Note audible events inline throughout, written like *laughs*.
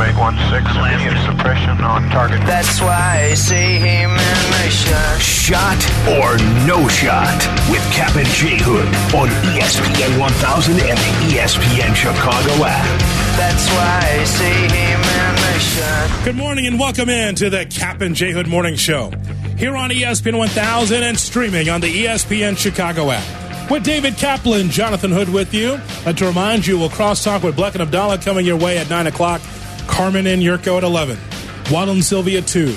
816, immediate suppression on target. That's why I see him in mission. Shot Shot or no shot with Cap and J Hood on ESPN 1000 and the ESPN Chicago app. That's why I see him in the shot. Good morning and welcome in to the Cap and J Hood Morning Show. Here on ESPN 1000 and streaming on the ESPN Chicago app. With David Kaplan, Jonathan Hood with you. And to remind you, we'll cross talk with Bleck and Abdallah coming your way at 9 o'clock. Carmen and Yurko at 11. Waddle and Sylvia at 2.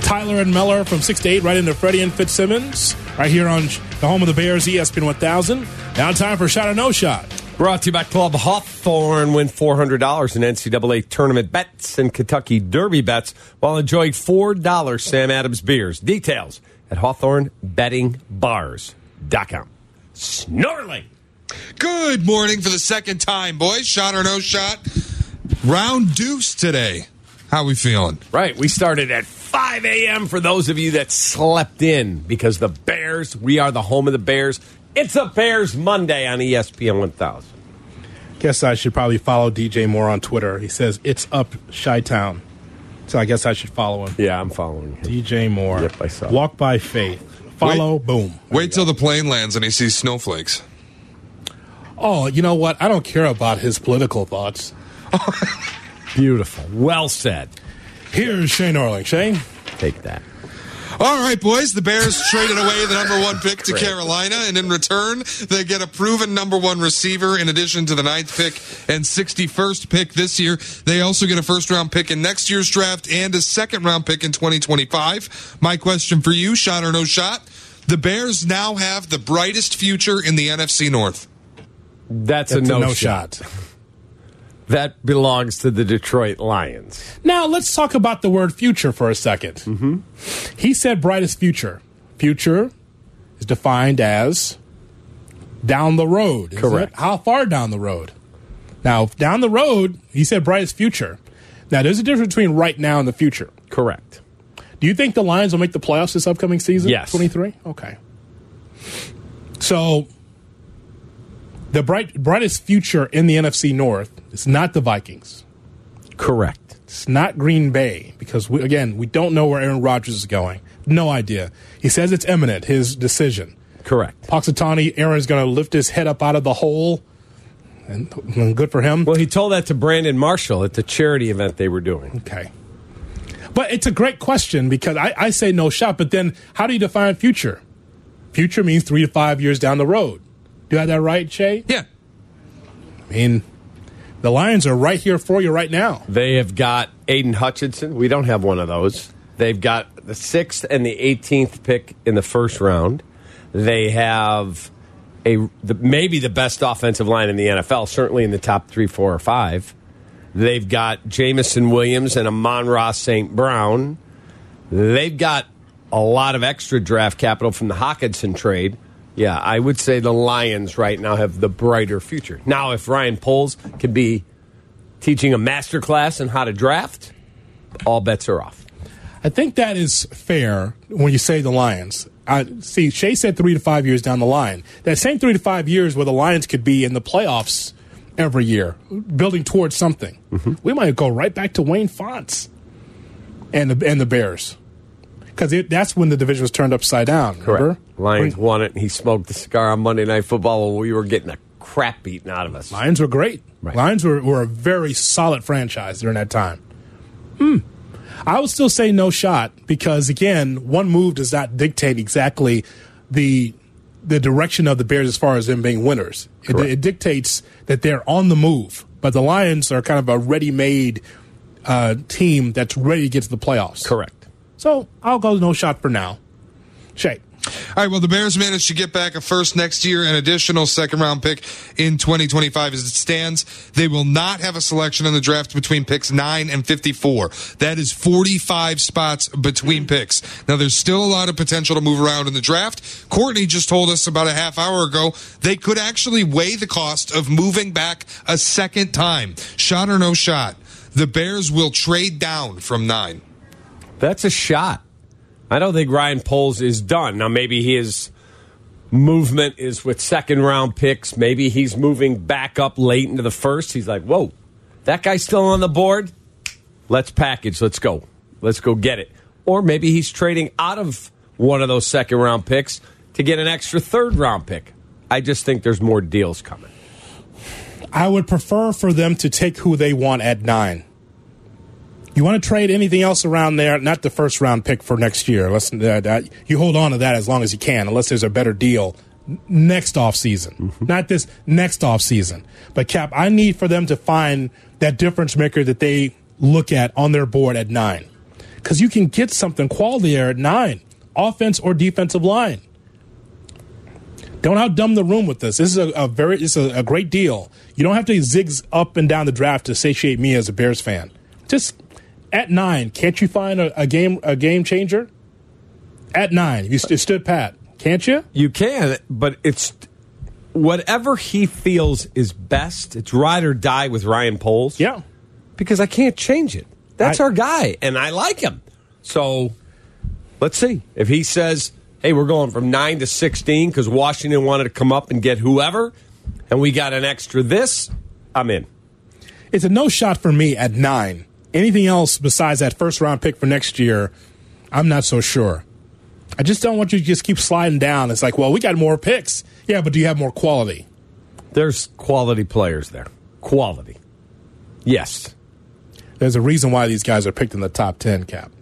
Tyler and Meller from 6 to 8 right into Freddie and Fitzsimmons. Right here on the home of the Bears, ESPN 1000. Now time for Shot or No Shot. Brought to you by Club Hawthorne. Win $400 in NCAA tournament bets and Kentucky Derby bets while enjoying $4 Sam Adams beers. Details at HawthorneBettingBars.com. Snorling. Good morning for the second time, boys. Shot or no shot? Round deuce today. How we feeling? Right. We started at 5 a.m. for those of you that slept in because the Bears, we are the home of the Bears. It's a Bears Monday on ESPN 1000. Guess I should probably follow DJ more on Twitter. He says it's up Chi Town. So I guess I should follow him. Yeah, I'm following him. DJ Moore. Yep, I saw. Walk by faith. Follow, Wait. boom. Wait till the plane lands and he sees snowflakes. Oh, you know what? I don't care about his political thoughts. *laughs* Beautiful. Well said. Here's Shane Orling. Shane? Take that. All right, boys. The Bears *laughs* traded away the number one pick to Carolina, and in return, they get a proven number one receiver in addition to the ninth pick and 61st pick this year. They also get a first round pick in next year's draft and a second round pick in 2025. My question for you, shot or no shot? The Bears now have the brightest future in the NFC North. That's, That's a no, shot. That belongs to the Detroit Lions. Now, let's talk about the word future for a 2nd Mm-hmm. He said brightest future. Future is defined as down the road. Correct. it? How far down the road? Now, down the road, he said brightest future. Now, there's a difference between right now and the future. Correct. Do you think the Lions will make the playoffs this upcoming season? Yes. 23? Okay. So, the bright, brightest future in the NFC North is not the Vikings. Correct. It's not Green Bay because, we, again, we don't know where Aaron Rodgers is going. No idea. He says it's imminent, his decision. Correct. Poxitani, Aaron's going to lift his head up out of the hole. And, and good for him. Well, he told that to Brandon Marshall at the charity event they were doing. Okay. But it's a great question because I, I say no shot, but then how do you define future? Future means three to five years down the road. Do I have that right, Shay? Yeah. I mean, the Lions are right here for you right now. They have got Aidan Hutchinson. We don't have one of those. They've got the sixth and the 18th pick in the first round. They have a the, maybe the best offensive line in the NFL, certainly in the top three, four, or five. They've got Jameson Williams and Amon-Ra St. Brown. They've got a lot of extra draft capital from the Hockenson trade. Yeah, I would say the Lions right now have the brighter future. Now, if Ryan Poles could be teaching a master class on how to draft, all bets are off. I think that is fair when you say the Lions. Uh, see, Shay said three to five years down the line. That same three to five years where the Lions could be in the playoffs every year, building towards something. We might go right back to Wayne Fontes and the and the Bears because that's when the division was turned upside down. Remember? Lions When- won it, and he smoked the cigar on Monday Night Football while we were getting a crap beaten out of us. Lions were great. Right. Lions were, were a very solid franchise during that time. Hmm. I would still say no shot because again, one move does not dictate exactly the the direction of the Bears as far as them being winners. It, it dictates that they're on the move, but the Lions are kind of a ready-made uh, team that's ready to get to the playoffs. Correct. So I'll go no shot for now. Shay. All right, well, the Bears managed to get back a first next year, an additional second round pick in 2025 as it stands. They will not have a selection in the draft between picks 9 and 54. That is 45 spots between picks. Now, there's still a lot of potential to move around in the draft. Courtney just told us about a half hour ago they could actually weigh the cost of moving back a second time. Shot or no shot. The Bears will trade down from 9. That's a shot. I don't think Ryan Poles is done. Now, maybe his movement is with second round picks. Maybe he's moving back up late into the first. He's like, whoa, that guy's still on the board. let's package, let's go, let's go get it. Or maybe he's trading out of one of those second round picks to get an extra third round pick. I just think there's more deals coming. I would prefer for them to take who they want at nine. You want to trade anything else around there? Not the first round pick for next year. Unless uh, that, you hold on to that as long as you can, unless there's a better deal next off season. Mm-hmm. Not this next off season. But Cap, I need for them to find that difference maker that they look at on their board at nine, because you can get something quality there at nine, offense or defensive line. Don't outdumb the room with this. This is a, a very, it's a, a great deal. You don't have to zig up and down the draft to satiate me as a Bears fan. Just at nine, can't you find a, a game a game changer? At nine, you st- stood pat, can't you? You can, but it's whatever he feels is best. It's ride or die with Ryan Poles. Yeah, because I can't change it. That's I, our guy, and I like him. So let's see if he says hey, we're going from 9 to 16 because Washington wanted to come up and get whoever, and we got an extra this, I'm in. It's a no shot for me at 9. Anything else besides that first round pick for next year, I'm not so sure. I just don't want you to just keep sliding down. It's like, well, we got more picks. Yeah, but do you have more quality? There's quality players there. Quality. Yes. There's a reason why these guys are picked in the top 10 cap.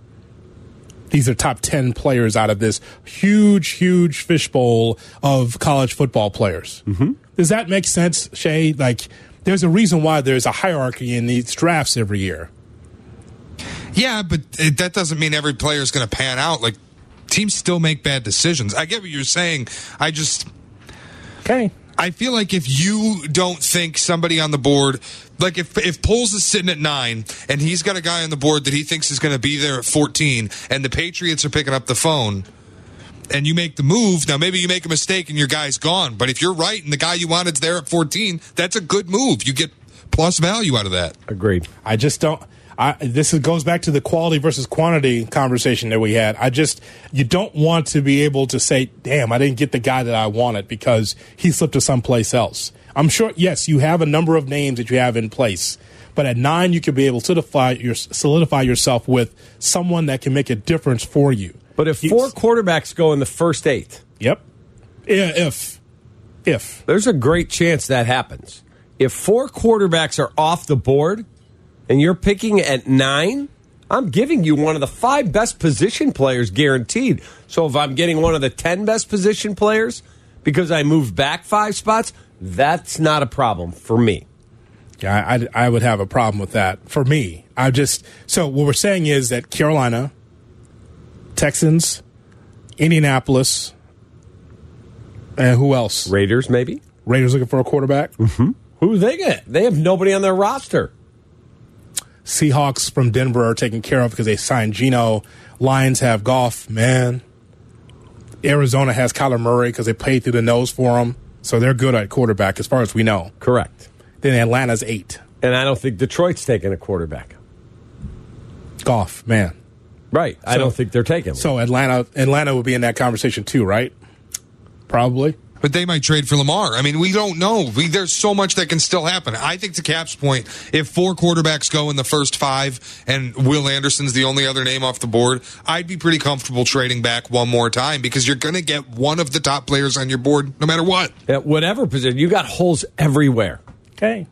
These are top 10 players out of this huge, huge fishbowl of college football players. Mm-hmm. Does that make sense, Shay? Like, there's a reason why there's a hierarchy in these drafts every year. Yeah, but it, that doesn't mean every player is going to pan out. Like, teams still make bad decisions. I get what you're saying. I just. Okay. I feel like if you don't think somebody on the board, like if if Poles is sitting at nine and he's got a guy on the board that he thinks is going to be there at fourteen, and the Patriots are picking up the phone, and you make the move, now maybe you make a mistake and your guy's gone. But if you're right and the guy you wanted's there at fourteen, that's a good move. You get plus value out of that. Agreed. I just don't. I, this is, goes back to the quality versus quantity conversation that we had. I just, you don't want to be able to say, damn, I didn't get the guy that I wanted because he slipped to someplace else. I'm sure, yes, you have a number of names that you have in place, but at nine, you could be able to solidify, your, solidify yourself with someone that can make a difference for you. But if four quarterbacks go in the first eight, yep, Yeah, if, if there's a great chance that happens. If four quarterbacks are off the board, and you're picking at nine, I'm giving you one of the five best position players guaranteed. So if I'm getting one of the 10 best position players because I moved back five spots, that's not a problem for me. Yeah, I, I would have a problem with that for me. I just, so what we're saying is that Carolina, Texans, Indianapolis, and who else? Raiders, maybe? Raiders looking for a quarterback? Mm-hmm. Who they get? They have nobody on their roster. Seahawks from Denver are taken care of because they signed Geno. Lions have Goff, man. Arizona has Kyler Murray because they played through the nose for him. So they're good at quarterback as far as we know. Correct. Then Atlanta's eight. And I don't think Detroit's taking a quarterback. Goff, man. Right. So, I don't think they're taking one. So Atlanta Atlanta would be in that conversation too, right? Probably. But they might trade for Lamar. I mean, we don't know. We, there's so much that can still happen. I think to Cap's point, if four quarterbacks go in the first five and Will Anderson's the only other name off the board, I'd be pretty comfortable trading back one more time because you're going to get one of the top players on your board no matter what. At whatever position, you got holes everywhere. Okay.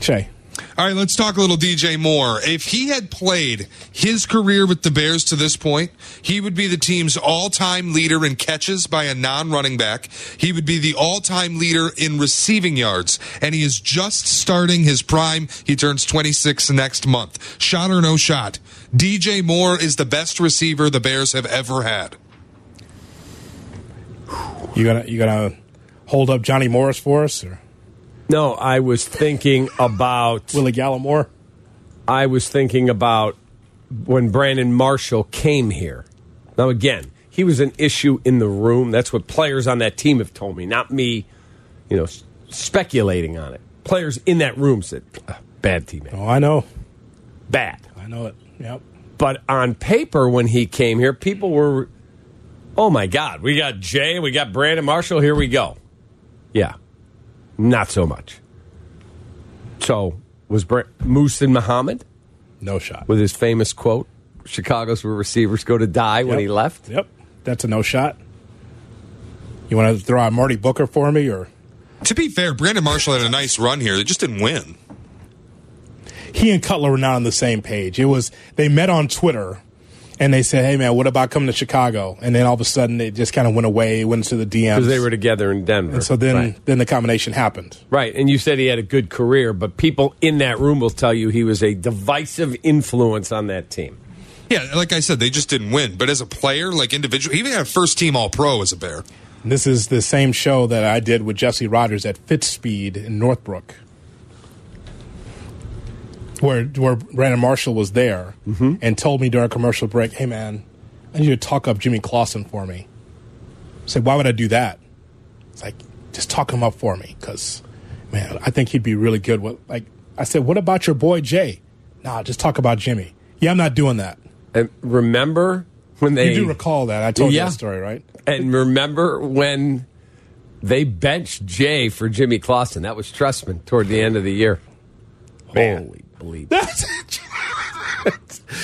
Shay. All right, let's talk a little DJ Moore. If he had played his career with the Bears to this point, he would be the team's all time leader in catches by a non running back. He would be the all time leader in receiving yards. And he is just starting his prime. He turns 26 next month. Shot or no shot. DJ Moore is the best receiver the Bears have ever had. You gonna you gonna hold up Johnny Morris for us? Or? No, I was thinking about Willie Galimore. I was thinking about when Brandon Marshall came here. Now, again, he was an issue in the room. That's what players on that team have told me, not me, you know, speculating on it. Players in that room said, ah, bad teammate. Oh, I know. Bad. I know it. Yep. But on paper, when he came here, people were, oh my God, we got Jay, we got Brandon Marshall, here we go. Yeah. Not so much. So was Muhsin Muhammad? No shot. with his famous quote Chicago's receivers go to die when he left. Yep. That's a no shot. You want to throw out Marty Booker for me or To be fair, Brandon Marshall had a nice run here. They just didn't win. he and Cutler were not on the same page. It was they met on Twitter and they said, "Hey man, what about coming to Chicago?" And then all of a sudden it just kind of went away, went to the DMs. Because they were together in Denver. and so then right. then the combination happened. Right, and you said he had a good career, but people in that room will tell you he was a divisive influence on that team. Yeah, like I said, they just didn't win. But as a player, like individual, he even had a first team All Pro as a Bear. This is the same show that I did with Jesse Rogers at Fitzspeed in Northbrook, where where Brandon Marshall was there mm-hmm. and told me during a commercial break, "Hey man, I need you to talk up Jimmy Clausen for me." I said, "Why would I do that?" It's like, just talk him up for me, because man, I think he'd be really good. With like, I said, "What about your boy Jay?" Nah, just talk about Jimmy. Yeah, I'm not doing that. And remember when they You do recall that? I told you that story, right? and remember when they benched Jay for Jimmy Clausen? That was Trestman toward the end of the year. Man. Holy bleep! That's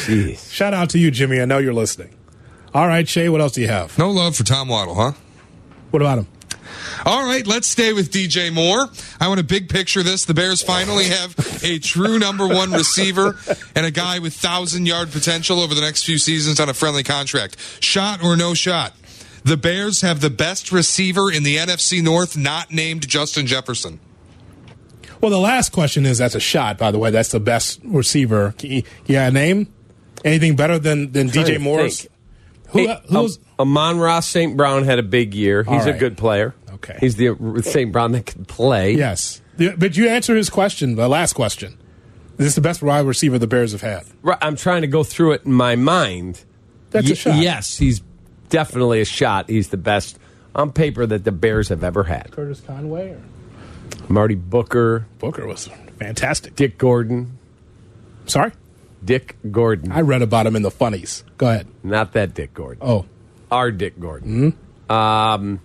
Jeez. Shout out to you, Jimmy. I know you're listening. All right, Shay, what else do you have? No love for Tom Waddle, huh? What about him? All right, let's stay with DJ Moore. I want a big picture this. The Bears finally have a true number one receiver and a guy with thousand yard potential over the next few seasons on a friendly contract. Shot or no shot? The Bears have the best receiver in the NFC North, not named Justin Jefferson. Well, the last question is that's a shot, by the way. That's the best receiver. Yeah, name? Anything better than, than DJ Moore's? think. Who, Hey, who's, um, Amon-Ra St. Brown had a big year. He's All a good player. Okay. He's the St. Brown that can play. yes. The- But you answer his question, the last question. Is this the best wide receiver the Bears have had? Right, I'm trying to go through it in my mind. That's Ye- a shot. Yes, he's definitely a shot. He's the best on paper that the Bears have ever had. Curtis Conway or Marty Booker, Booker was fantastic. Dick Gordon. Sorry? Dick Gordon. I read about him in the funnies. Go ahead. Not that Dick Gordon. Oh, Our Dick Gordon. Um,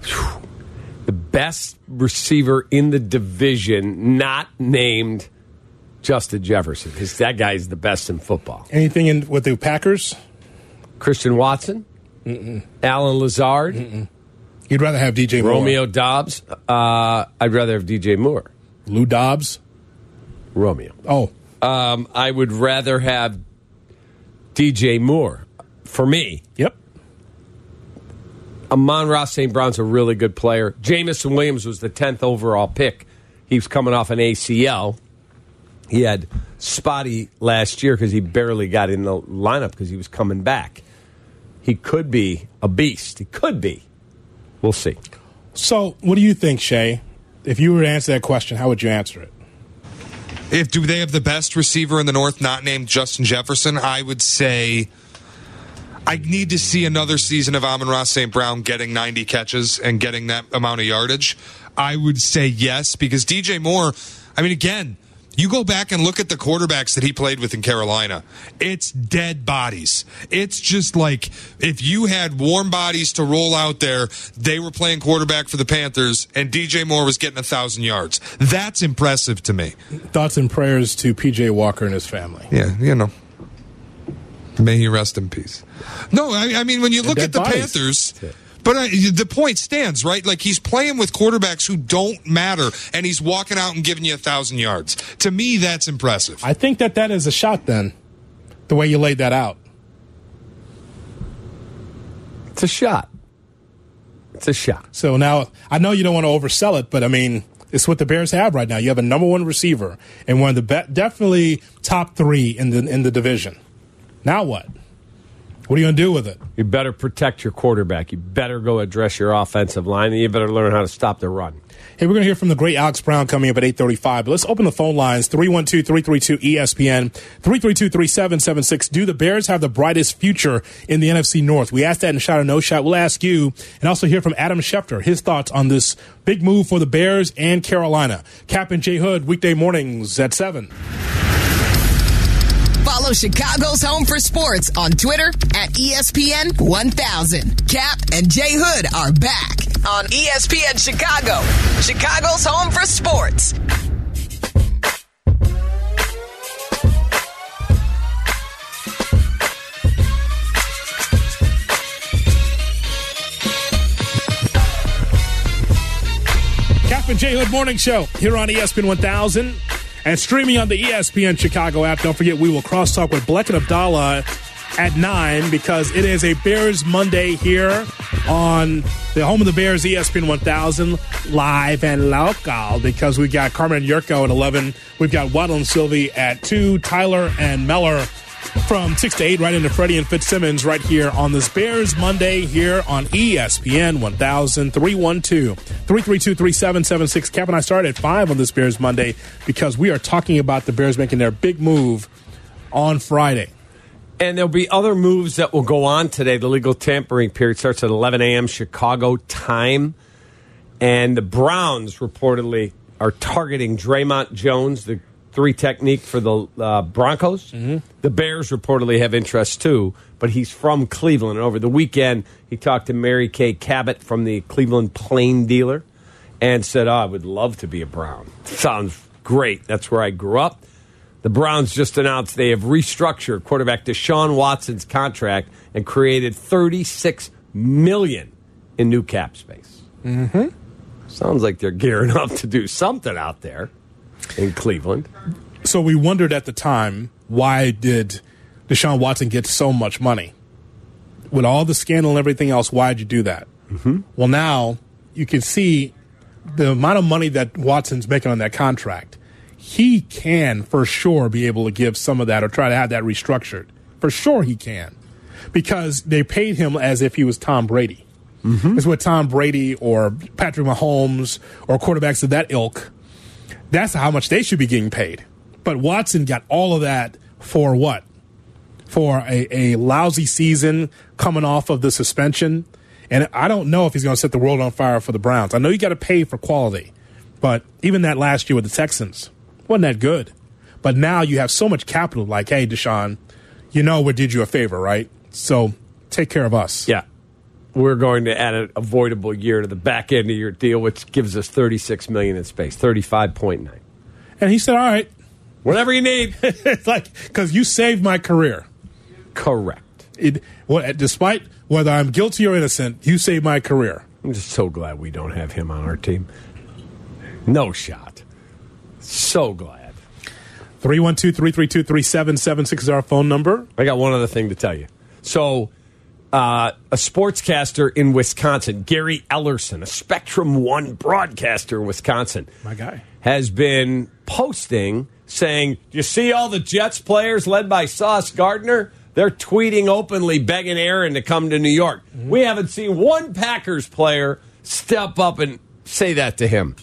phew. the best receiver in the division, not named Justin Jefferson, because that guy's the best in football. anything in with the Packers? Christian Watson, Allen Lazard, You'd rather have DJ Moore. Romeo Doubs. Uh, I'd rather have DJ Moore. Lou Dobbs. Romeo. Oh, Um, I would rather have DJ Moore. For me, yep. Amon-Ra St. Brown's a really good player. Jameson Williams was the 10th overall pick. He was coming off an ACL. He had spotty last year because he barely got in the lineup because he was coming back. He could be a beast. He could be. We'll see. So, what do you think, Shay? If you were to answer that question, how would you answer it? If do they have the best receiver in the North, not named Justin Jefferson? I would say I need to see another season of Amon-Ra St. Brown getting 90 catches and getting that amount of yardage. I would say yes because DJ Moore. I mean, again, you go back and look at the quarterbacks that he played with in Carolina. It's dead bodies. It's just like if you had warm bodies to roll out there, they were playing quarterback for the Panthers, and DJ Moore was getting a thousand yards. That's impressive to me. Thoughts and prayers to PJ Walker and his family. Yeah, you know. May he rest in peace. No, I, I mean when you look at the bodies. Panthers, but uh, I, the point stands, right? Like he's playing with quarterbacks who don't matter, and he's walking out and giving you a thousand yards. To me, that's impressive. I think that that is a shot then, the way you laid that out. It's a shot. It's a shot. So now I know you don't want to oversell it, but I mean, it's what the Bears have right now. You have a number one receiver and one of the be- definitely top three in the in the division. Now what? What are you going to do with it? You better protect your quarterback. You better go address your offensive line, and you better learn how to stop the run. Hey, we're going to hear from the great Alex Brown coming up at 835. But let's open the phone lines, 312-332-ESPN, 332-3776. Do the Bears have the brightest future in the NFC North? We asked that in Shot or No Shot. We'll ask you and also hear from Adam Schefter, his thoughts on this big move for the Bears and Carolina. Cap and J Hood, weekday mornings at 7. Follow Chicago's Home for Sports on Twitter at ESPN 1000. Cap and Jay Hood are back on ESPN Chicago, Chicago's Home for Sports. Cap and Jay Hood Morning Show here on ESPN 1000 and streaming on the ESPN Chicago app. Don't forget, we will crosstalk with Bleck and Abdallah at 9 because it is a Bears Monday here on the home of the Bears, ESPN 1000, live and local because we got Carmen Yurko at 11. We've got Waddle and Sylvie at 2, Tyler and Meller from 6 to 8 right into Freddie and Fitzsimmons right here on this Bears Monday here on ESPN 1000 312 332 3776. Cap and I started at 5 on this Bears Monday because we are talking about the Bears making their big move on Friday. And there'll be other moves that will go on today. The legal tampering period starts at 11 a.m. Chicago time. And the Browns reportedly are targeting Dre'Mont Jones, the three technique for the uh, Broncos. The Bears reportedly have interest too, but he's from Cleveland. And over the weekend, he talked to Mary Kay Cabot from the Cleveland Plain Dealer and said, oh, I would love to be a Brown. Sounds great. That's where I grew up. The Browns just announced they have restructured quarterback Deshaun Watson's contract and created 36 million in new cap space. Mm-hmm. Sounds like they're gearing up to do something out there in Cleveland. So we wondered at the time why did Deshaun Watson get so much money? With all the scandal and everything else, why did you do that? Mm-hmm. Well, now you can see the amount of money that Watson's making on that contract. He can for sure be able to give some of that or try to have that restructured. For sure he can. Because they paid him as if he was Tom Brady. Mm-hmm. It's what Tom Brady or Patrick Mahomes or quarterbacks of that ilk that's how much they should be getting paid. But Watson got all of that for what? For a, a lousy season coming off of the suspension. And I don't know if he's going to set the world on fire for the Browns. I know you got to pay for quality, but even that last year with the Texans wasn't that good. But now you have so much capital, like, hey, Deshaun, you know we did you a favor, right? So take care of us. Yeah. We're going to add an avoidable year to the back end of your deal, which gives us 36 million in space, 35.9. And he said, all right. Whatever you need. *laughs* it's like, because you saved my career. Correct. It, well, despite whether I'm guilty or innocent, you saved my career. I'm just so glad we don't have him on our team. No shot. So glad. 312 332 3776 is our phone number. I got one other thing to tell you. So, uh, a sportscaster in Wisconsin, Gary Ellerson, a Spectrum One broadcaster in Wisconsin, My guy. has been posting saying, You see all the Jets players led by Sauce Gardner? They're tweeting openly, begging Aaron to come to New York. We haven't seen one Packers player step up and say that to him.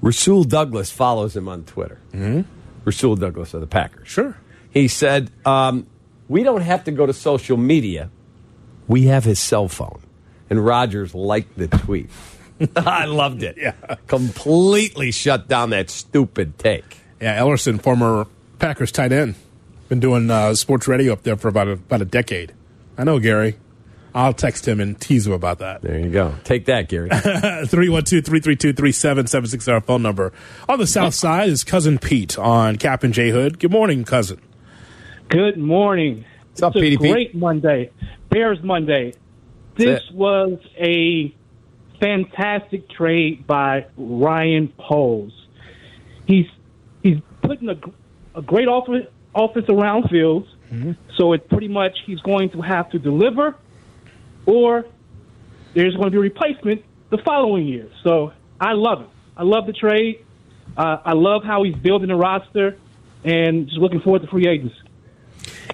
Rasul Douglas follows him on Twitter. Mm-hmm. Rasul Douglas of the Packers. Sure. He said, um, We don't have to go to social media. We have his cell phone. And Rodgers liked the tweet. *laughs* I loved it. Yeah. Completely shut down that stupid take. Yeah, Ellerson, former Packers tight end, been doing uh, sports radio up there for about a, about a decade. I know Gary. I'll text him and tease him about that. There you go. Take that, Gary. *laughs* 312 332 3776 our phone number. On the south side is Cousin Pete on Cap and J Hood. Good morning, cousin. Good morning. What's up, it's a PDP? great Monday. Bears Monday. This was a fantastic trade by Ryan Poles. He's he's putting a, a great offense offense around Fields. So it's pretty much he's going to have to deliver, or there's going to be a replacement the following year. So I love it. I love the trade. Uh, I love how he's building the roster, and just looking forward to free agents.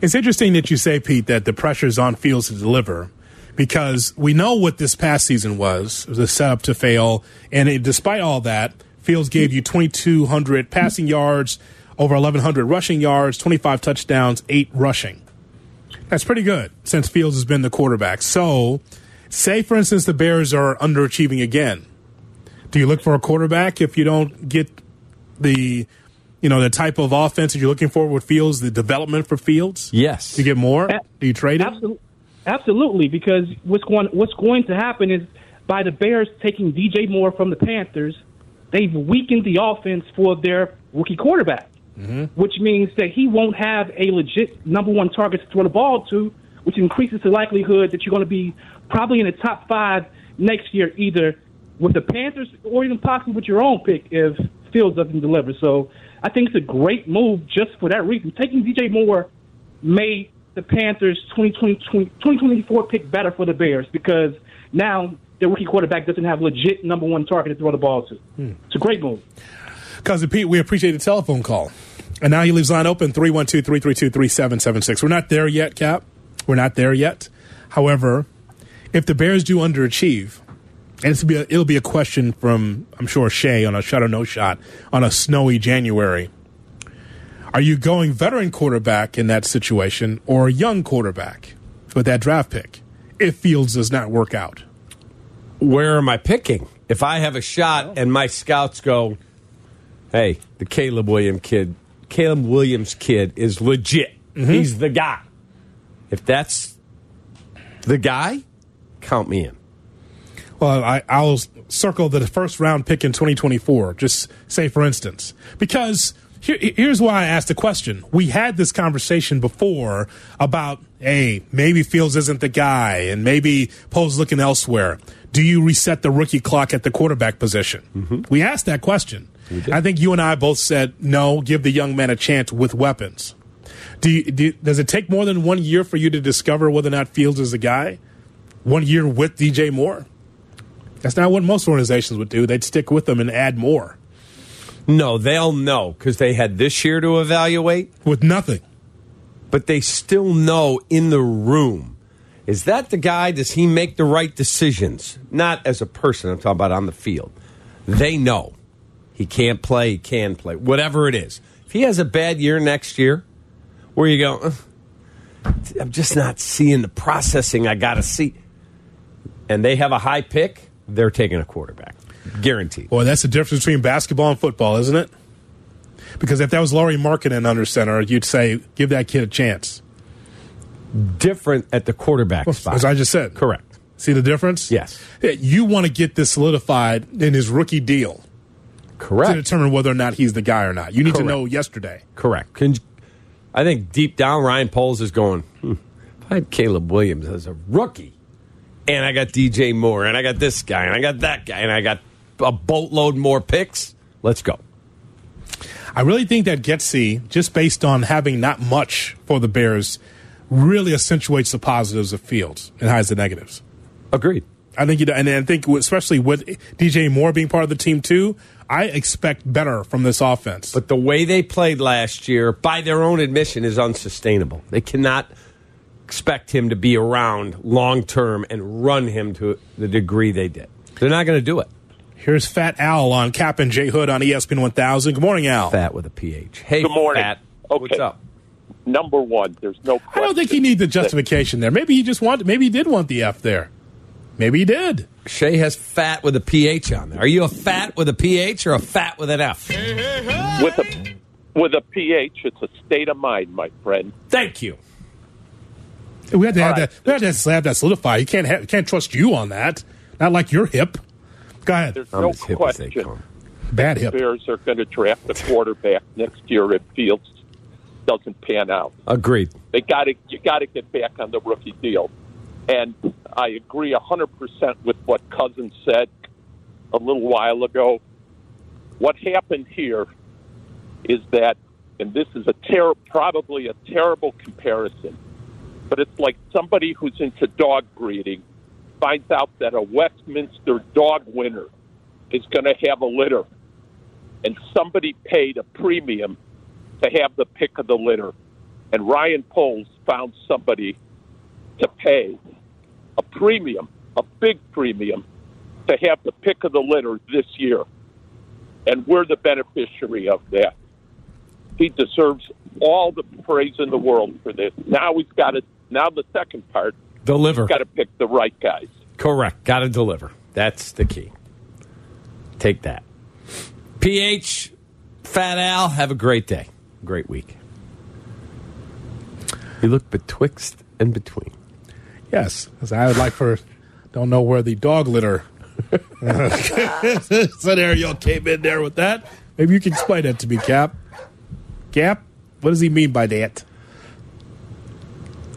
It's interesting that you say, Pete, that the pressure is on Fields to deliver because we know what this past season was. It was a setup to fail. And it, despite all that, Fields gave you 2,200 passing yards, over 1,100 rushing yards, 25 touchdowns, eight rushing. That's pretty good since Fields has been the quarterback. So, say, for instance, the Bears are underachieving again. Do you look for a quarterback if you don't get the you know the type of offense that you're looking for with Fields, the development for Fields? yes. Do you get more? A- Do you trade it? Absolutely, absolutely. Because what's going what's going to happen is by the Bears taking DJ Moore from the Panthers, they've weakened the offense for their rookie quarterback, mm-hmm. which means that he won't have a legit number one target to throw the ball to, which increases the likelihood that you're going to be probably in the top five next year, either with the Panthers or even possibly with your own pick if Fields doesn't deliver. So I think it's a great move just for that reason. Taking DJ Moore made the Panthers 2020, 2024 pick better for the Bears because now their rookie quarterback doesn't have legit number one target to throw the ball to. Hmm. It's a great move. Cousin Pete, we appreciate the telephone call. And now he leaves line open 312 332 3776. We're not there yet, Cap. We're not there yet. However, if the Bears do underachieve, and it's be a, it'll be a question from, I'm sure, Shay on a shot or no shot on a snowy January. Are you going veteran quarterback in that situation or a young quarterback with that draft pick if Fields does not work out? Where am I picking? If I have a shot and my scouts go, hey, the Caleb Williams kid, Caleb Williams kid is legit. Mm-hmm. He's the guy. If that's the guy, count me in. Well, I, I'll circle the first round pick in 2024. Just say, for instance, because here, here's why I asked the question. We had this conversation before about, hey, maybe Fields isn't the guy, and maybe Poe's looking elsewhere. Do you reset the rookie clock at the quarterback position? Mm-hmm. We asked that question. I think you and I both said no. Give the young man a chance with weapons. Do, you, do does it take more than one year for you to discover whether or not Fields is the guy? One year with DJ Moore. That's not what most organizations would do. They'd stick with them and add more No, they'll know because they had this year to evaluate, with nothing. but they still know in the room. Is that the guy? Does he make the right decisions? Not as a person, I'm talking about on the field. They know he can't play, he can play, whatever it is. If he has a bad year next year, where you go, uh, I'm just not seeing the processing I got to see. And they have a high pick, they're taking a quarterback. Guaranteed. Boy, that's the difference between basketball and football, isn't it? Because if that was Lauri Markkanen under center, you'd say, give that kid a chance. Different at the quarterback spot. As I just said. Correct. See the difference? Yes. You want to get this solidified in his rookie deal Correct. to determine whether or not he's the guy or not. You need to know yesterday. Correct. Can, I think deep down, Ryan Poles is going, hmm, if I had Caleb Williams as a rookie, and I got DJ Moore, and I got this guy, and I got that guy, and I got a boatload more picks, let's go. I really think that Getsy, just based on having not much for the Bears, really accentuates the positives of Fields and hides the negatives. Agreed. I think you and I think especially with DJ Moore being part of the team too, I expect better from this offense. But the way they played last year, by their own admission, is unsustainable. They cannot expect him to be around long term and run him to the degree they did. They're not going to do it. here's Fat Al on Cap and J Hood on ESPN 1000. Good morning, Al. Fat with a PH. Hey, Good morning. Fat. Okay. What's up? Number one, there's no. I don't think he needs the justification there. Maybe he just wanted. Maybe he did want the F there. Maybe he did. Shay has fat with a PH on there. Are you a fat with a PH or a fat with an F? with a with a pH. It's a state of mind, my friend. Thank you. We had to have All right. that. We had to have that solidified. You can't have, can't trust you on that. Not like you're hip. Go ahead. There's I'm no hip question. Bad hip. Bears are going to draft the quarterback next year if Fields doesn't pan out. Agreed. They got to you got to get back on the rookie deal, and I agree hundred percent with what Cousins said a little while ago. What happened here is that, and this is a ter- probably a terrible comparison, but it's like somebody who's into dog breeding finds out that a Westminster dog winner is going to have a litter, and somebody paid a premium to have the pick of the litter, and Ryan Poles found somebody to pay a premium, a big premium, to have the pick of the litter this year, and we're the beneficiary of that. He deserves all the praise in the world for this. Now he's got to. Now the second part, Deliver. got to pick the right guys. Correct. Got to deliver. That's the key. Take that. PH, Fat Al, have a great day. Great week. You look betwixt and between. Yes, as I would like for. Don't know where the dog litter uh, *laughs* scenario came in there with that. Maybe you can explain that to me, Cap. Cap, what does he mean by that?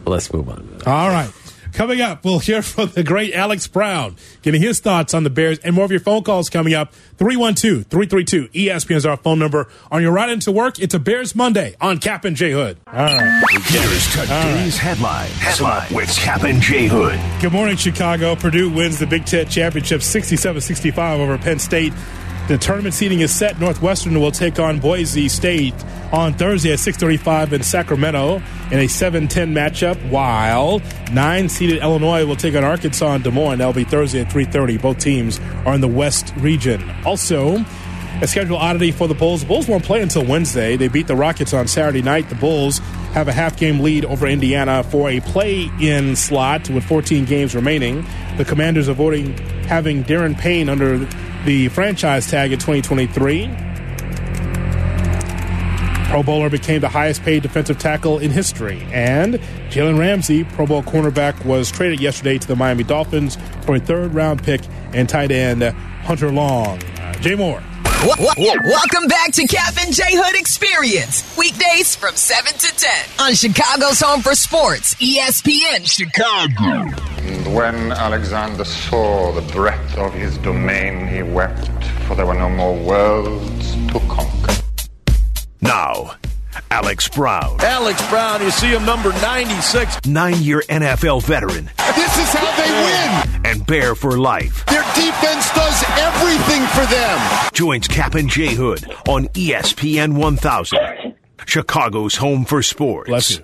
Let's move on. All right. Coming up, we'll hear from the great Alex Brown, getting his thoughts on the Bears, and more of your phone calls coming up. 312 332 ESPN is our phone number. On your ride into work, it's a Bears Monday on Cap and J Hood. All right. Here's today's headline. Headline with Cap and J Hood. Good morning, Chicago. Purdue wins the Big Ten Championship 67 65 over Penn State. The tournament seating is set. Northwestern will take on Boise State on Thursday at 6:35 in Sacramento in a 7-10 matchup. While nine-seeded Illinois will take on Arkansas in Des Moines. That'll be Thursday at 3:30. Both teams are in the West region. Also. A schedule oddity for the Bulls. The Bulls won't play until Wednesday. They beat the Rockets on Saturday night. The Bulls have a half game lead over Indiana for a play in slot with 14 games remaining. The Commanders avoiding having Daron Payne under the franchise tag in 2023. Pro Bowler became the highest paid defensive tackle in history. And Jalen Ramsey, Pro Bowl cornerback, was traded yesterday to the Miami Dolphins for a third round pick and tight end Hunter Long. Uh, Jay Moore. Welcome back to Cap and J Hood Experience. Weekdays from 7 to 10 on Chicago's Home for Sports, ESPN Chicago. And when Alexander saw the breadth of his domain, he wept, for there were no more worlds to conquer. Now, Alex Brown, Alex Brown, you see him number 96. nine year NFL veteran This is how they win. and Bear for life, Their defense does everything for them. joins Cap and J Hood on ESPN 1000, Chicago's home for sports.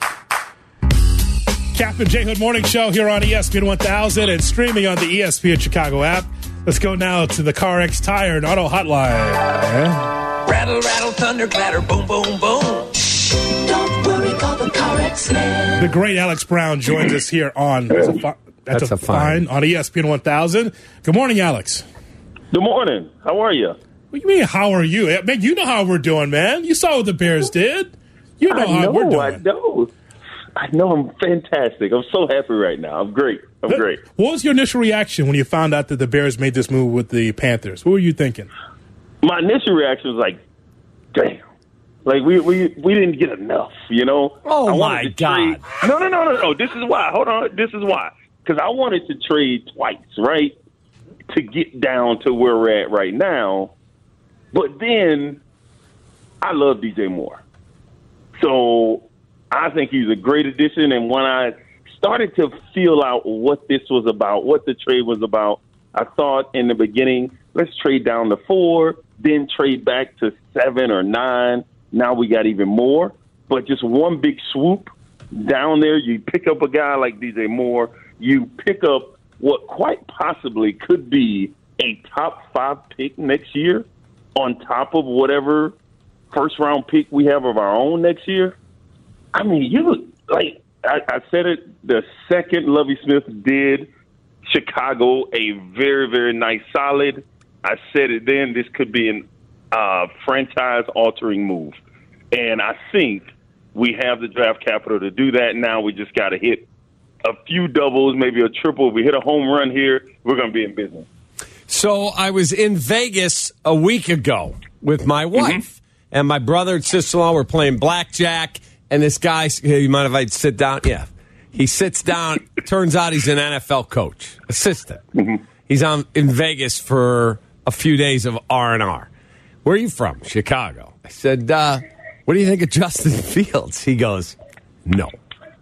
Bless you. J Hood Morning Show here on ESPN 1000 and streaming on the ESPN Chicago app. Let's go now to the CarX Tire and Auto Hotline. Rattle, rattle, thunder, clatter, boom, boom, boom. Don't worry, call the car man. The great Alex Brown joins us here on that's a, fi- that's That's a a fine. fine on ESPN 1000. Good morning, Alex. Good morning. How are you? What do you mean, how are you? Eh, Man, you know how we're doing, man. You saw what the Bears did. You know, I how know. we're doing. I know. *laughs* I know. I'm fantastic. I'm so happy right now. I'm great. I'm What- great. What was your initial reaction when you found out that the Bears made this move with the Panthers? What were you thinking? My initial reaction was like, "Damn." Like we we we didn't get enough, you know. Oh, I my god! trade- No, no, no, no, no. This is why. Hold on. This is why. Because I wanted to trade twice, right, to get down to where we're at right now. But then I love DJ Moore, so I think he's a great addition. And when I started to feel out what this was about, what the trade was about, I thought in the beginning, let's trade down to four, then trade back to seven or nine. Now we got even more. But just one big swoop down there, you pick up a guy like DJ Moore, you pick up what quite possibly could be a top five pick next year on top of whatever first round pick we have of our own next year. I mean, you like I, I said it the second Lovie Smith did Chicago a very very nice solid. I said it then. This could be an uh, franchise altering move, and I think we have the draft capital to do that. Now we just got to hit a few doubles, maybe a triple. If we hit a home run here, we're going to be in business. So I was in Vegas a week ago with my wife, and my brother and sister in law were playing blackjack. And this guy, hey, you mind if I sit down? Yeah. He sits down. Turns out he's an NFL coach, assistant. He's on in Vegas for a few days of R and R. Where are you from? Chicago. I said, uh, "What do you think of Justin *laughs* Fields?" He goes, "No."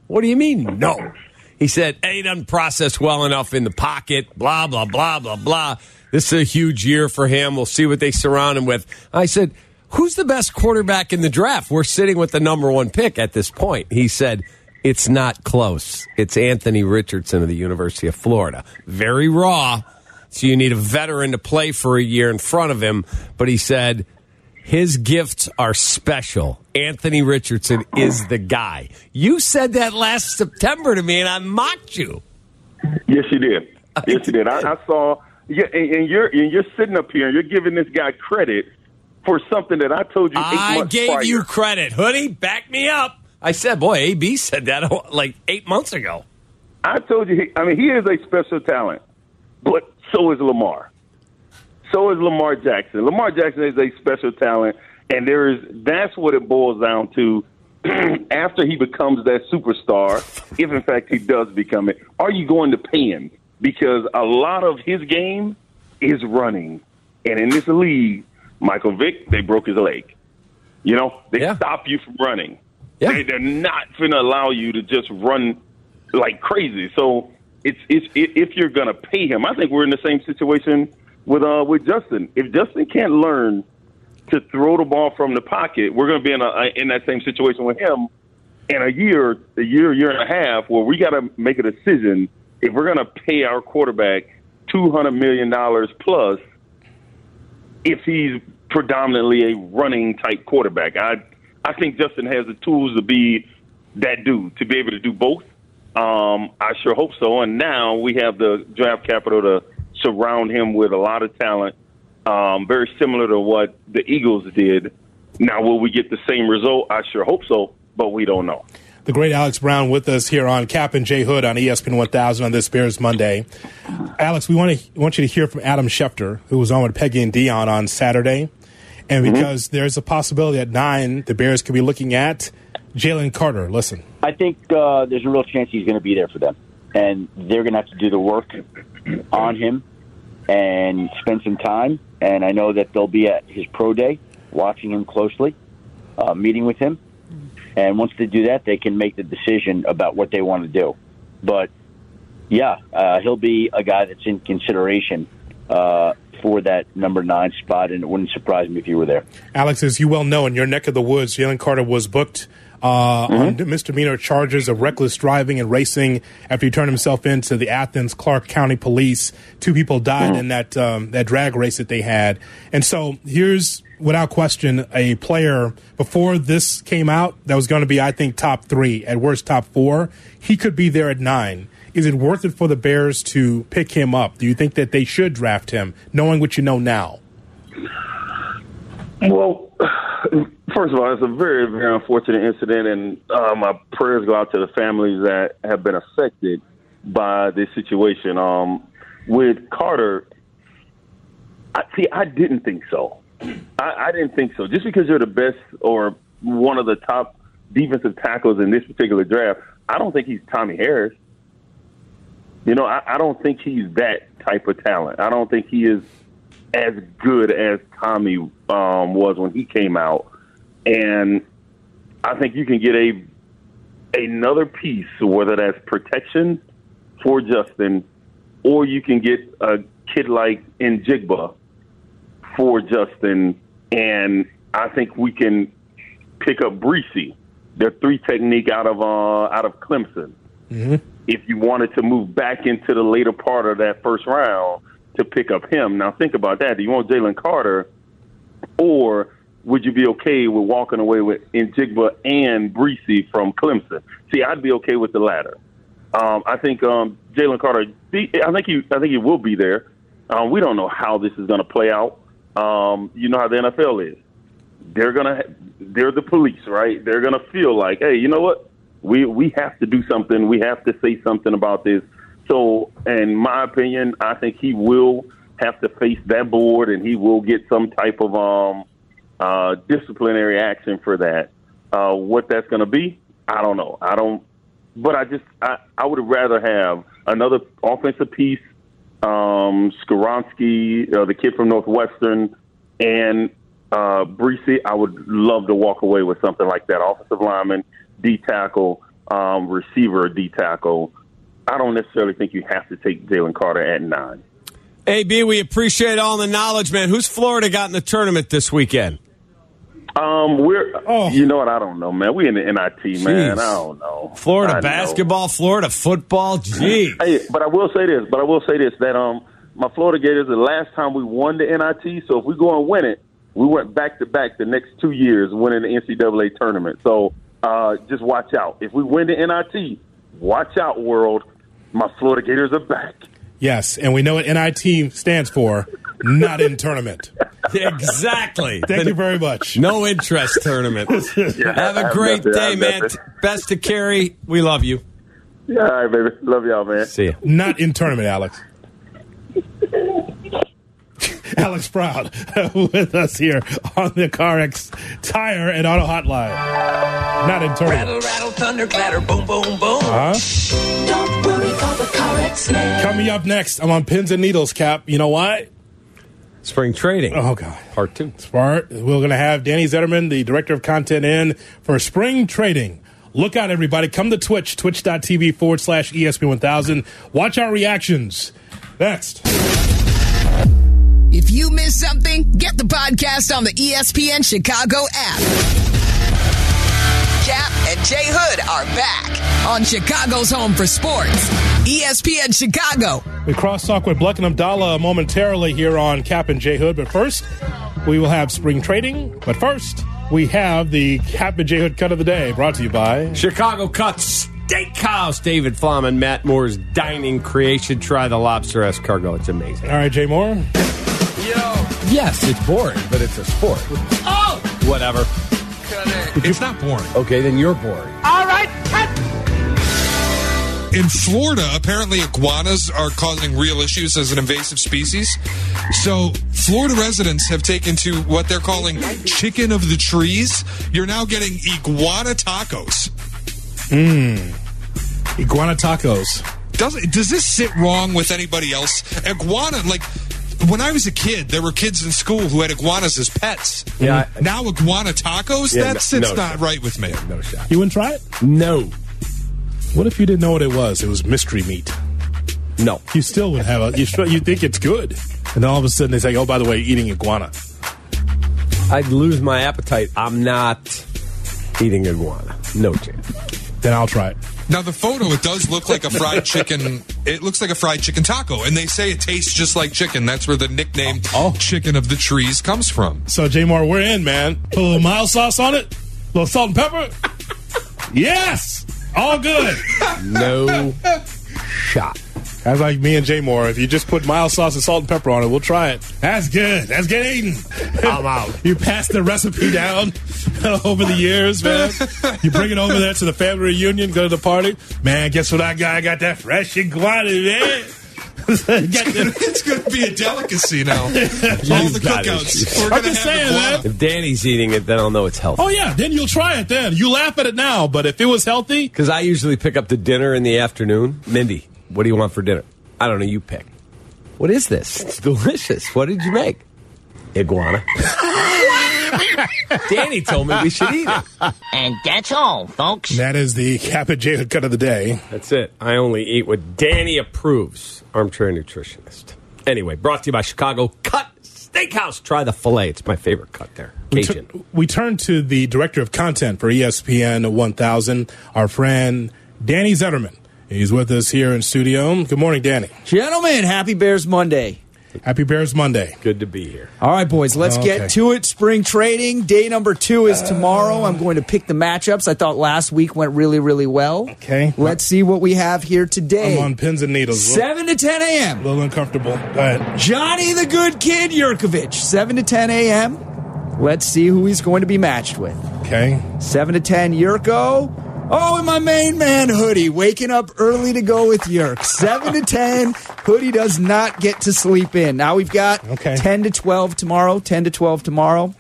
What do you mean, no? He said, A, he doesn't process well enough in the pocket, blah, blah, blah, blah, blah. This is a huge year for him. We'll see what they surround him with. I said, Who's the best quarterback in the draft? We're sitting with the number one pick at this point. He said, It's not close. It's Anthony Richardson of the University of Florida. Very raw. So you need a veteran to play for a year in front of him. But he said, his gifts are special. Anthony Richardson is the guy. You said that last September to me, and I mocked you. Yes, you did. Yes, you did. I, I saw. Yeah, and, and you're and you're sitting up here and you're giving this guy credit for something that I told you. I gave prior. you credit. Hoodie, back me up. I said, boy, AB said that like eight months ago. I told you. He, I mean, he is a special talent, but so is Lamar. So is Lamar Jackson. Lamar Jackson is a special talent, and there is. That's what it boils down to. *clears throat* after he becomes that superstar, *laughs* if in fact he does become it, are you going to pay him? Because a lot of his game is running. And in this league, Michael Vick, they broke his leg. You know, they Yeah. stop you from running. Yeah. They, they're not going to allow you to just run like crazy. So it's, it's i if you're going to pay him, I think we're in the same situation with uh with Justin. If Justin can't learn to throw the ball from the pocket, we're going to be in a in that same situation with him in a year, a year, year and a half, where we got to make a decision if we're going to pay our quarterback two hundred million dollars plus if he's predominantly a running type quarterback. I I think Justin has the tools to be that dude to be able to do both. Um, I sure hope so. And now we have the draft capital to surround him with a lot of talent, um, very similar to what the Eagles did. Now, will we get the same result? I sure hope so, but we don't know. The great Alex Brown with us here on Cap and Jay Hood on ESPN 1000 on this Bears Monday. Alex, we want to want you to hear from Adam Schefter, who was on with Peggy and Dion on Saturday, and because there's a possibility at nine the Bears could be looking at Jalen Carter. Listen, I think uh, there's a real chance he's going to be there for them, and they're going to have to do the work on him and spend some time. And I know that they'll be at his pro day, watching him closely, uh, meeting with him. And once they do that, they can make the decision about what they want to do. But yeah, uh, he'll be a guy that's in consideration uh, for that number nine spot, and it wouldn't surprise me if you were there. Alex, as you well know, in your neck of the woods, Jalen Carter was booked uh, on misdemeanor charges of reckless driving and racing after he turned himself into the Athens Clarke County Police. Two people died in that um, that drag race that they had, and so here's without question a player before this came out that was going to be, I think, top three at worst top four. He could be there at nine. Is it worth it for the Bears to pick him up? Do you think that they should draft him, knowing what you know now? Well, first of all, it's a very, very unfortunate incident, and uh, my prayers go out to the families that have been affected by this situation. Um, with Carter, I, see, I didn't think so. I, I didn't think so. Just because you're the best or one of the top defensive tackles in this particular draft, I don't think he's Tommie Harris. You know, I, I don't think he's that type of talent. I don't think he is as good as Tommie um, was when he came out, and I think you can get a another piece, whether that's protection for Justin, or you can get a kid like Njigba for Justin, and I think we can pick up Bresee, the three technique out of uh, out of Clemson. If you wanted to move back into the later part of that first round to pick up him, now think about that. Do you want Jalen Carter, or would you be okay with walking away with Njigba and Bresee from Clemson? See, I'd be okay with the latter. Um, I think um, Jalen Carter. I think he. I think he will be there. Um, we don't know how this is going to play out. Um, you know how the NFL is. They're gonna. They're the police, right? They're gonna feel like, hey, you know what? We we have to do something. We have to say something about this. So, in my opinion, I think he will have to face that board, and he will get some type of um, uh, disciplinary action for that. Uh, what that's going to be, I don't know. I don't. But I just I, I would rather have another offensive piece, um, uh, the kid from Northwestern, and uh, Bresee. I would love to walk away with something like that. Offensive lineman, D tackle, um, receiver, D tackle. I don't necessarily think you have to take Jalen Carter at nine. AB, we appreciate all the knowledge, man. Who's Florida got in the tournament this weekend? Um, we're oh. you know what? I don't know, man. We in the NIT, man. Jeez. I don't know. Florida I know. basketball, Florida football. Gee, Hey, but I will say this. But I will say this that um, my Florida Gators the last time we won the NIT. So if we go and win it, we went back to back the next two years winning the NCAA tournament. So uh, just watch out. If we win the NIT, watch out, world. My Florida Gators are back. Yes, and we know what NIT stands for. Not in tournament. *laughs* exactly. Thank you very much. No interest tournament. *laughs* Have a great nothing. Day, man. nothing. Best to carry. We love you. Yeah, all right, baby. Love y'all, man. See you. Not in tournament, Alex. *laughs* Alex Proud *laughs* with us here on the CarX Tire and Auto Hotline. Not in tournament. Rattle, rattle, thunder, clatter, boom, boom, boom. Huh? Don't worry, call the car explain. Coming up next, I'm on pins and needles, Cap. You know why? Spring trading. Oh, God. Part two. Smart. We're going to have Danny Zederman, the director of content, in for spring trading. Look out, everybody. Come to Twitch, twitch.tv forward slash E ESP1000. Watch our reactions. Next. If you missed something, get the podcast on the ESPN Chicago app. Cap and Jay Hood are back on Chicago's home for sports. ESPN Chicago. We crosstalk with Bleck and Abdallah momentarily here on Cap and J Hood. But first, we will have spring trading. But first, we have the Cap and J Hood cut of the day brought to you by Chicago Cuts Steakhouse. David Flom and Matt Moore's dining creation. Try the lobster escargot. It's amazing. All right, Jay Moore. Yes, it's boring, but it's a sport. Oh! Whatever. It's not boring. Okay, then you're boring. All right, cut. In Florida, apparently iguanas are causing real issues as an invasive species. So, Florida residents have taken to what they're calling chicken of the trees. You're now getting iguana tacos. Mmm. Iguana tacos. Does does this sit wrong with anybody else? Iguana, like when I was a kid, there were kids in school who had iguanas as pets. Yeah, mm-hmm. I- now iguana tacos. Yeah, that no- sits no not shot. right with me. No shot. You wouldn't try it? No. What if you didn't know what it was? It was mystery meat. No. You still would have a. You, you think it's good, and then all of a sudden they say, "Oh, by the way, eating iguana." I'd lose my appetite. I'm not eating iguana. No chance. Then I'll try it. Now the photo, it does look like a fried *laughs* chicken. It looks like a fried chicken taco, and they say it tastes just like chicken. That's where the nickname Oh. oh. "chicken of the trees" comes from. So, Jay Moore, we're in, man. Put a little mild sauce on it, a little salt and pepper. *laughs* yes, all good. *laughs* No shot. That's like me and Jay Moore. If you just put mild sauce and salt and pepper on it, we'll try it. That's good. That's good eating. *laughs* I'm out. you pass the recipe down *laughs* over the years, man. You bring it over there to the family reunion, go to the party. Man, guess what I got? I got that fresh iguana, man. *laughs* Get the- it's going to be a delicacy now. All the cookouts. We're I'm going to just have saying, iguana. man. If Danny's eating it, then I'll know it's healthy. oh, yeah. Then you'll try it then. You laugh at it now, but if it was healthy, Because I usually pick up the dinner in the afternoon. Mindy, what do you want for dinner? I don't know. You pick. What is this? It's delicious. What did you make? Iguana. *laughs* Danny told me we should eat it. And that's all, folks. that is the Cap and J cut of the day. That's it. I only eat what Danny approves. Armchair nutritionist. Anyway, brought to you by Chicago Cut Steakhouse. Try the filet. It's my favorite cut there. We, Cajun. tu- we turn to the director of content for ESPN 1000, our friend Danny Zederman. He's with us here in studio. Good morning, Danny. Gentlemen, happy Bears Monday. Happy Bears Monday. Good to be here. All right, boys, let's Okay. get to it. Spring trading. Day number two is tomorrow. I'm going to pick the matchups. I thought last week went really, really well. Okay. Let's see what we have here today. I'm on pins and needles. 7 to 10 a.m. A little uncomfortable. Go ahead. Johnny the Good Kid Jurkovic, 7 to 10 a.m. Let's see who he's going to be matched with. Okay. 7 to 10, Jurko. Oh, and my main man, Hoodie, waking up early to go with Yurk. 7 to 10, Hoodie does not get to sleep in. Now we've got Okay. 10 to 12 tomorrow, 10 to 12 tomorrow.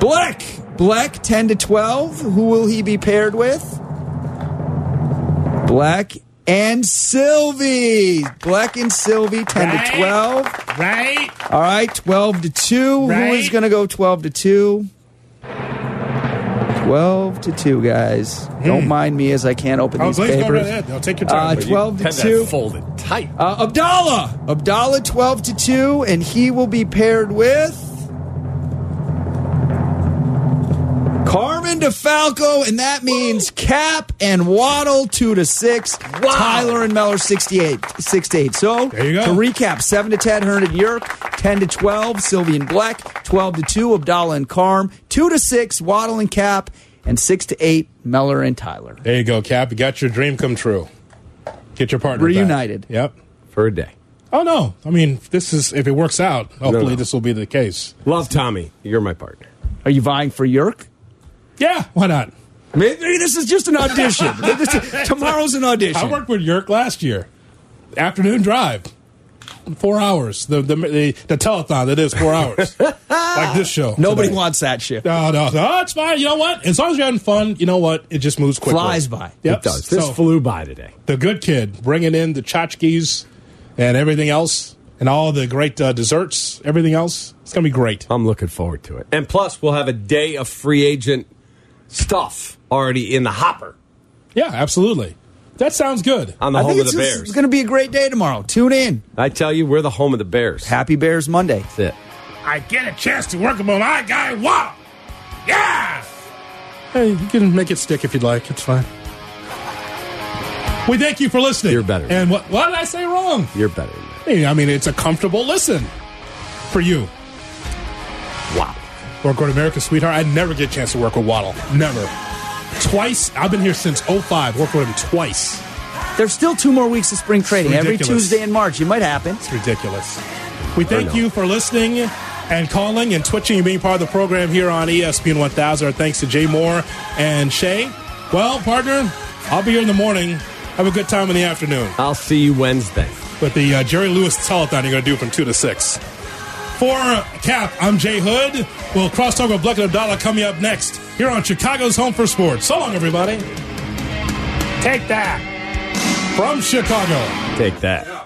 Black, Black, 10 to 12. Who will he be paired with? Black and Sylvie. Black and Sylvie, 10 Right. to 12. Right. All right, 12 to 2. Who Right. is going to go 12 to 2? 12 to 2, guys. Don't mind me as I can't open Oh, these please go right papers. ahead. I'll take your time. Uh, 12 to Had that 2. folded tight. Uh, Abdallah. Abdallah 12 to 2, and he will be paired with. Carmen DeFalco, and that means Cap and Waddle 2 to 6. Tyler and Meller 68, 6 to 8. So, There you go. to recap 7 to 10, Herndon Yerk, 10 to 12, Sylvian Black, 12 to 2, Abdallah and Carm, 2 to 6, Waddle and Cap, and 6 to 8, Meller and Tyler. There you go, Cap. You got your dream come true. Get your partner back. Reunited. Yep. For a day. Oh no. I mean, this is if it works out. Hopefully, no. this will be the case. Love Tommy. You're my partner. Are you vying for Yerk? Yeah. Why not? Maybe this is just an audition. *laughs* Tomorrow's an audition. I worked with Yerk last year. Afternoon drive. four hours. The the the, the telethon that is four hours, *laughs* like this show. Nobody today. wants that shift. No, no, no. It's fine. You know what? As long as you're having fun, you know what? It just moves quickly. Flies by. Yep. It does. This So, flew by today. the good kid bringing in the tchotchkes and everything else, and all the great uh, desserts, everything else. It's gonna be great. I'm looking forward to it. And plus, we'll have a day of free agent stuff already in the hopper Yeah, absolutely. That sounds good. on the I home think of the Bears. it's going to be a great day tomorrow. Tune in. I tell you, we're the home of the Bears. Happy Bears Monday. That's it. I get a chance to work with my guy Waddle. Yeah. Hey, you can make it stick if you'd like. It's fine. We thank you for listening. You're better. And what, what did I say wrong? You're better. Hey, I mean, it's a comfortable listen for you. Wow. Work with America's sweetheart. I never get a chance to work with Waddle. Never. Twice. I've been here since 05. Worked with him twice. There's still two more weeks of spring trading. Every. Tuesday in March. It might happen. It's ridiculous. We thank you for listening and calling and twitching and being part of the program here on ESPN 1000. Our thanks to Jay Moore and Shay. Well, partner, I'll be here in the morning. Have a good time in the afternoon. I'll see you Wednesday. With the uh, Jerry Lewis telethon you're going to do from 2 to 6. For Cap, I'm Jay Hood. We'll cross talk with Black and Abdallah coming up next here on Chicago's Home for Sports. So long, everybody. Take that from Chicago. Take that.